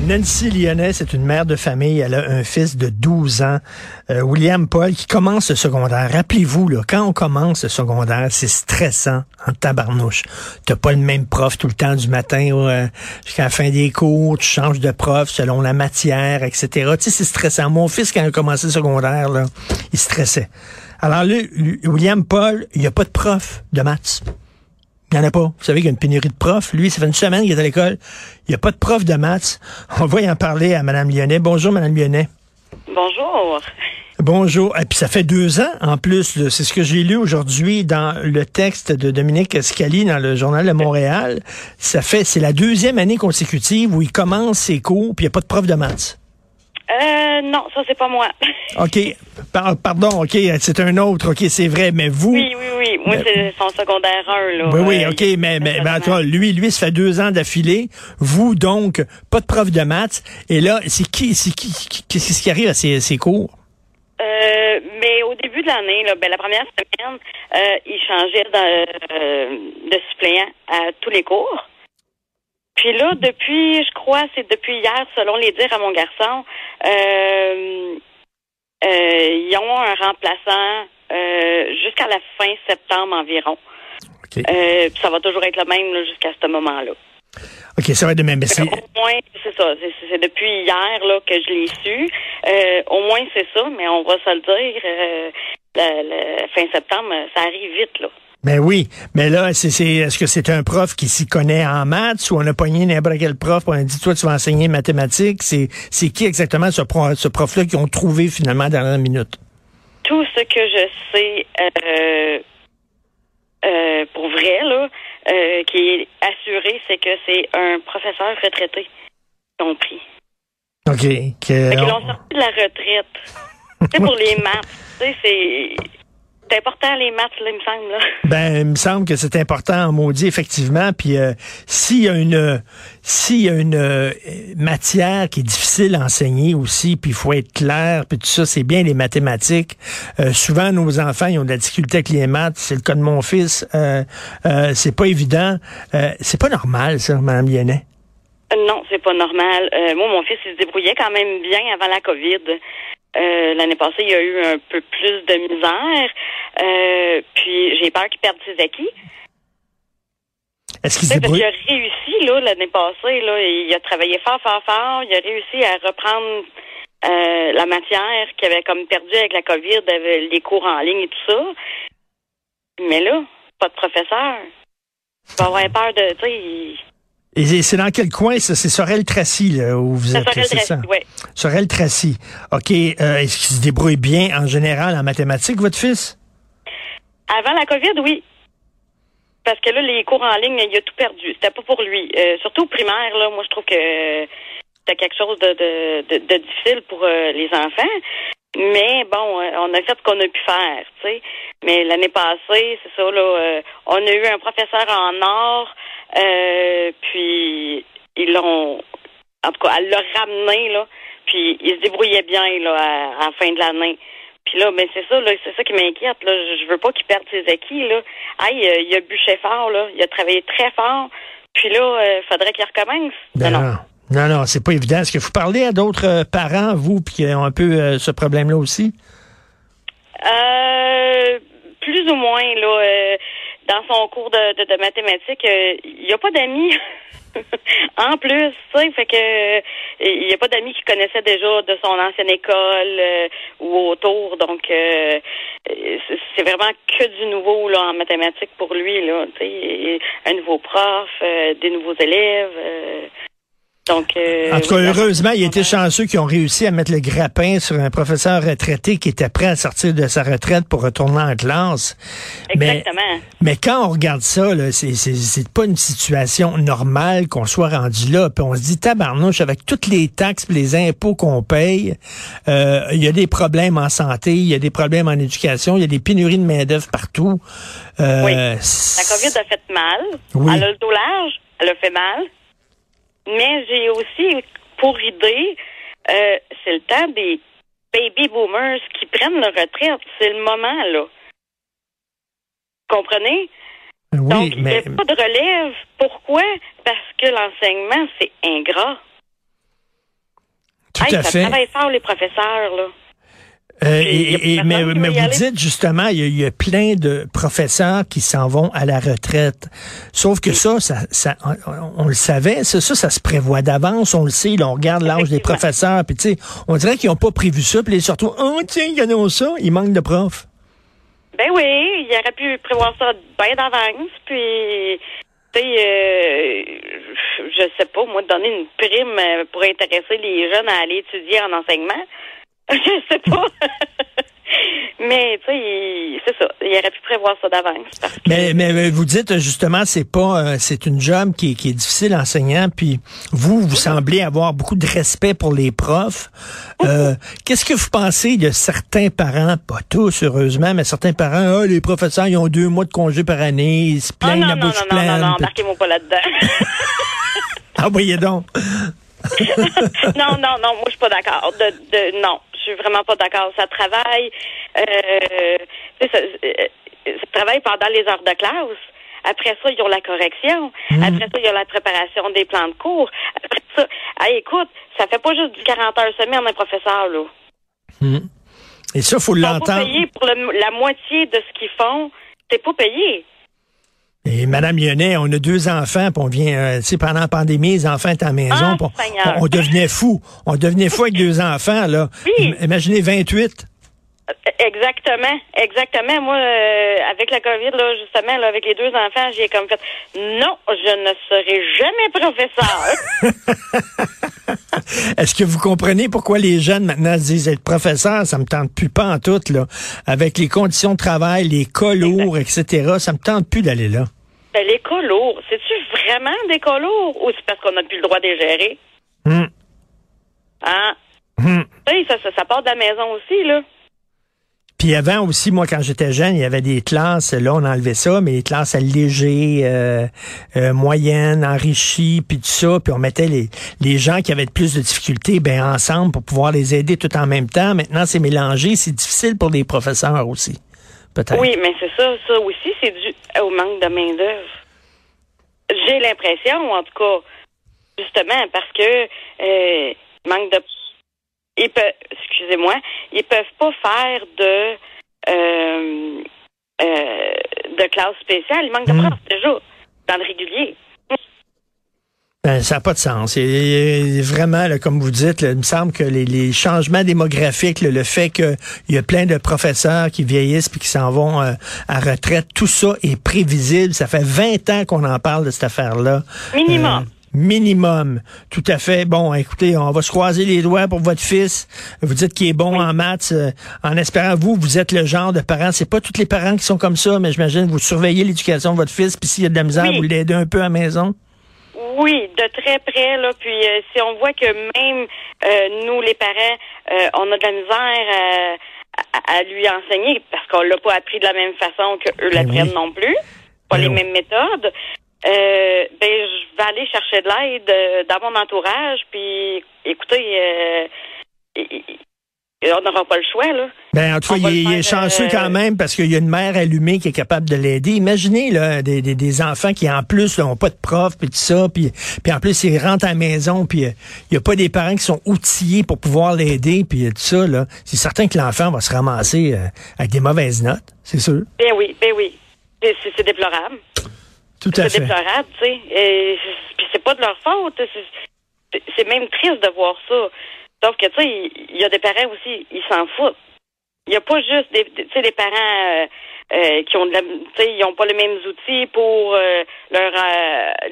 Nancy Lyonnais, c'est une mère de famille. Elle a un fils de 12 ans, euh, William Paul, qui commence le secondaire. Rappelez-vous, là, quand on commence le secondaire, c'est stressant en tabarnouche. T'as pas le même prof tout le temps du matin euh, jusqu'à la fin des cours. Tu changes de prof selon la matière, etc. Tu sais, c'est stressant. Mon fils, quand il a commencé le secondaire, là, il stressait. Alors là, William Paul, il n'y a pas de prof de maths. Il n'y en a pas. Vous savez qu'il y a une pénurie de profs. Lui, ça fait une semaine qu'il est à l'école. Il n'y a pas de prof de maths. On va y en parler à Mme Lyonnais. Bonjour, Mme Lyonnais. Bonjour. Bonjour. Et puis ça fait deux ans en plus. C'est ce que j'ai lu aujourd'hui dans le texte de Dominique Scali dans le journal de Montréal. Ça fait, c'est la deuxième année consécutive où il commence ses cours puis il n'y a pas de prof de maths. Euh, non, ça c'est pas moi. OK. Par- pardon, OK, c'est un autre. OK, c'est vrai. Mais vous. Oui, oui, oui. Moi, c'est son secondaire 1, là. Oui, oui, Euh, OK, mais, mais, attends, lui, lui, ça fait deux ans d'affilée. Vous, donc, pas de prof de maths. Et là, c'est qui, c'est qui, qui- qu'est-ce qui arrive à ces, ces cours? Euh, mais au début de l'année, là, ben, la première semaine, euh, il changeait de, euh, de suppléant à tous les cours. Puis là, depuis, je crois, c'est depuis hier, selon les dires à mon garçon, euh, euh, ils ont un remplaçant euh, jusqu'à la fin septembre environ. OK. Euh, ça va toujours être le même là, jusqu'à ce moment-là. OK, ça va être de même. Mais c'est- Au moins, c'est ça. C'est- depuis hier là, que je l'ai su. Euh, au moins, c'est ça, mais on va se le dire. euh, la, la fin septembre, ça arrive vite, là. Ben oui, mais là, c'est, c'est, est-ce que c'est un prof qui s'y connaît en maths ou on a pogné n'importe quel prof on a dit, toi, tu vas enseigner mathématiques? C'est, c'est qui exactement ce, pro- ce prof-là qu'ils ont trouvé finalement à la dernière minute? Tout ce que je sais euh, euh, pour vrai, là, euh, qui est assuré, c'est que c'est un professeur retraité qu'ils ont pris. OK. que- Fait qu'ils l'ont sorti de la retraite. c'est pour les maths. Tu sais, c'est... C'est important les maths, là, il me semble. Là. Ben, il me semble que c'est important en maudit, effectivement. Puis euh, s'il y a une s'il y a une euh, matière qui est difficile à enseigner aussi, puis il faut être clair, puis tout ça, c'est bien les mathématiques. Euh, souvent, nos enfants, ils ont de la difficulté avec les maths. C'est le cas de mon fils. Euh, euh, c'est pas évident. Euh, c'est pas normal, ça, Mme Lyonnais. Non, c'est pas normal. Euh, moi, mon fils, il se débrouillait quand même bien avant la COVID. Euh, L'année passée, il y a eu un peu plus de misère. Euh, puis j'ai peur qu'il perde ses acquis. Est-ce qu'il qu'il a réussi là l'année passée. Là, il a travaillé fort, fort, fort. Il a réussi à reprendre euh, la matière qu'il avait comme perdu avec la COVID, avec les cours en ligne et tout ça. Mais là, pas de professeur. Il va avoir peur de, tu sais, il- Et c'est- dans quel coin, ça? C'est Sorel-Tracy, là, où vous êtes, c'est ça? ouais. Sorel-Tracy. OK. euh, Est-ce qu'il se débrouille bien en général en mathématiques, votre fils? Avant la COVID, oui. Parce que là, les cours en ligne, il a tout perdu. C'était pas pour lui. Euh, surtout au primaire, là, moi, je trouve que c'était quelque chose de, de, de, de difficile pour euh, les enfants. Mais bon, on a fait ce qu'on a pu faire, tu sais. Mais l'année passée, c'est ça, là, euh, on a eu un professeur en or, euh, puis ils l'ont, en tout cas, elle l'a ramené, là, puis il se débrouillait bien, là, à, à la fin de l'année. Puis là, ben c'est ça, là, c'est ça qui m'inquiète. Là, je, veux pas qu'il perde ses acquis. Là, euh, il a bûché fort, là, il a travaillé très fort. Puis là, euh, faudrait qu'il recommence. Ben non, non. non. Non, c'est pas évident. Est-ce que vous parlez à d'autres euh, parents, vous, puis qui ont un peu euh, ce problème-là aussi? Euh, plus ou moins, là, euh, dans son cours de, de, de mathématiques, euh, il n'y a pas d'amis. en plus, sais, fait que euh, il n'y a pas d'amis qui connaissaient déjà de son ancienne école euh, ou autour, donc euh, c'est vraiment que du nouveau là en mathématiques pour lui là, tu sais, un nouveau prof, euh, des nouveaux élèves. Donc, euh, En tout cas, oui, heureusement, il a été secondaire. chanceux qui ont réussi à mettre le grappin sur un professeur retraité qui était prêt à sortir de sa retraite pour retourner en classe. Mais, Exactement. mais quand on regarde ça, c'est, pas une situation normale qu'on soit rendu là. Puis on se dit, tabarnouche, avec toutes les taxes, pis les impôts qu'on paye, euh, il y a des problèmes en santé, il y a des problèmes en éducation, il y a des pénuries de main-d'œuvre partout. Euh, Oui. La COVID a fait mal. Oui. Elle a le dos large. Elle a fait mal. Mais j'ai aussi pour idée, euh, c'est le temps des baby boomers qui prennent leur retraite. C'est le moment, là. Comprenez? Oui, Donc, il n'y a pas de relève. Pourquoi? Parce que l'enseignement, c'est ingrat. tout Hey, à ça fait. travaille fort, les professeurs, là. Euh, et, et- mais mais vous dites justement, il y, a, il y a plein de professeurs qui s'en vont à la retraite. Sauf que ça, ça, ça on, on le savait, ça, ça, ça se prévoit d'avance, on le sait, là, on regarde l'âge des professeurs, puis tu sais, on dirait qu'ils n'ont pas prévu ça, puis surtout, oh tiens, il y en a ça, il manque de profs. Ben oui, il aurait pu prévoir ça bien d'avance, puis tu sais, euh, je sais pas, moi, donner une prime euh, pour intéresser les jeunes à aller étudier en enseignement. Je sais pas. Mais tu sais, c'est ça. Il aurait pu prévoir ça d'avance. que- Mais, mais vous dites justement, c'est pas, euh, c'est une job qui, est- qui est difficile enseignant. Puis vous, vous semblez avoir beaucoup de respect pour les profs. Euh, Qu'est-ce que vous pensez de certains parents, pas tous heureusement, mais certains parents, ah, les professeurs, ils ont deux mois de congé par année, ils se plaignent non, la non, bouche non, non, pleine. non, non, embarquez-moi pas là-dedans. Ah, voyez donc. non, non, non, moi je suis pas d'accord. De, de, non, suis vraiment pas d'accord. Ça travaille, euh, ça, euh, ça travaille pendant les heures de classe. Après ça, ils ont la correction. Après ça, il y a la préparation des plans de cours. Après ça, hey, écoute, ça fait pas juste du 40 heures semaine un professeur, là. Et ça, faut Ils sont pas l'entendre. payés pour le- la moitié de ce qu'ils font. T'es pas payé. Et Madame Lyonnais, on a deux enfants, puis on vient, euh, tu sais, pendant la pandémie, les enfants étaient à la maison, Ah, puis on- devenait fou. On devenait fou avec deux enfants, là. Oui. Im- Imaginez 28. Euh, Exactement, exactement. Moi, euh, avec la COVID, là, justement, là, avec les deux enfants, j'ai comme fait non, je ne serai jamais professeur. Est-ce que vous comprenez pourquoi les jeunes maintenant se disent être professeur, ça me tente plus pas en tout, là. Avec les conditions de travail, les cas lourds, etc., ça me tente plus d'aller là. Ben, les cas lourds, c'est-tu vraiment des lourds ou c'est parce qu'on n'a plus le droit de les gérer? Hum, Hein? hum. Sais, ça, ça, ça part de la maison aussi, là. Puis avant aussi, moi, quand j'étais jeune, il y avait des classes, là, on enlevait ça, mais les classes allégées, euh, euh, moyennes, enrichies, puis tout ça, puis on mettait les, les gens qui avaient le plus de difficultés, ben ensemble pour pouvoir les aider tout en même temps. Maintenant, c'est mélangé, c'est difficile pour les professeurs aussi, peut-être. Oui, mais c'est ça, ça aussi, c'est dû au manque de main-d'œuvre. J'ai l'impression, en tout cas, justement, parce que euh, manque de. Ils peuvent, excusez-moi, ils peuvent pas faire de euh, euh, de classe spéciale. Il manque de Hmm. profs déjà dans le régulier. Ben, ça n'a pas de sens. Et, vraiment, là, comme vous dites, là, il me semble que les, les changements démographiques, là, le fait qu'il y a plein de professeurs qui vieillissent puis qui s'en vont euh, à retraite, tout ça est prévisible. Ça fait 20 ans qu'on en parle de cette affaire-là. Minimum. Euh, minimum. Tout à fait. Bon, écoutez, on va se croiser les doigts pour votre fils. Vous dites qu'il est bon en maths. euh, en espérant, vous, vous êtes le genre de parents. C'est pas tous les parents qui sont comme ça, mais j'imagine vous surveillez l'éducation de votre fils. Puis s'il y a de la misère, Oui. vous l'aidez un peu à la maison. Oui, de très près là. Puis euh, si on voit que même euh, nous, les parents, euh, on a de la misère à, à- à lui enseigner parce qu'on l'a pas appris de la même façon que eux Ben l'apprennent oui. non plus, pas Ben les non. mêmes méthodes. Euh, ben je vais aller chercher de l'aide euh, dans mon entourage. Puis écoutez, i- on n'aura pas le choix là. Ben, en tout cas, il, est- il chanceux euh, quand même parce qu'il y a une mère allumée qui est capable de l'aider. Imaginez là, des, des, des enfants qui en plus n'ont pas de prof puis tout ça, puis, puis en plus ils rentrent à la maison puis euh, il n'y a pas des parents qui sont outillés pour pouvoir l'aider puis euh, tout ça là. C'est certain que l'enfant va se ramasser euh, avec des mauvaises notes, c'est sûr. Ben oui, ben oui. C'est- C'est c'est déplorable. Tout à C'est fait. déplorable, tu sais. Et c'est- Puis c'est pas de leur faute. C'est- C'est même triste de voir ça. Sauf que, tu sais, il y a des parents aussi, ils s'en foutent. Il n'y a pas juste des, des- tu sais, des parents euh, euh, qui ont de la, tu sais, ils ont pas les mêmes outils pour euh, leur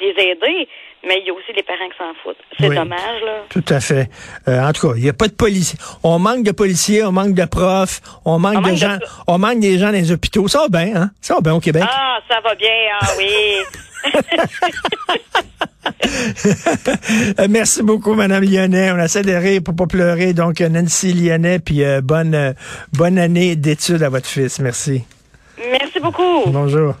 les aider, mais il y a aussi les parents qui s'en foutent. C'est Oui. dommage là. Tout à fait. En tout cas, il n'y a pas de policiers. On manque de policiers, on manque de profs, on manque On de manque gens, on manque des gens dans les hôpitaux. Ça va bien, hein? Ça va bien au Québec. Ah, ça va bien, ah oui. Euh, merci beaucoup, Madame Lyonnais. On essaie de rire pour pas pleurer. Donc, Nancy Lyonnais, puis euh, bonne, euh, bonne année d'études à votre fils. Merci. Merci beaucoup. Bonjour.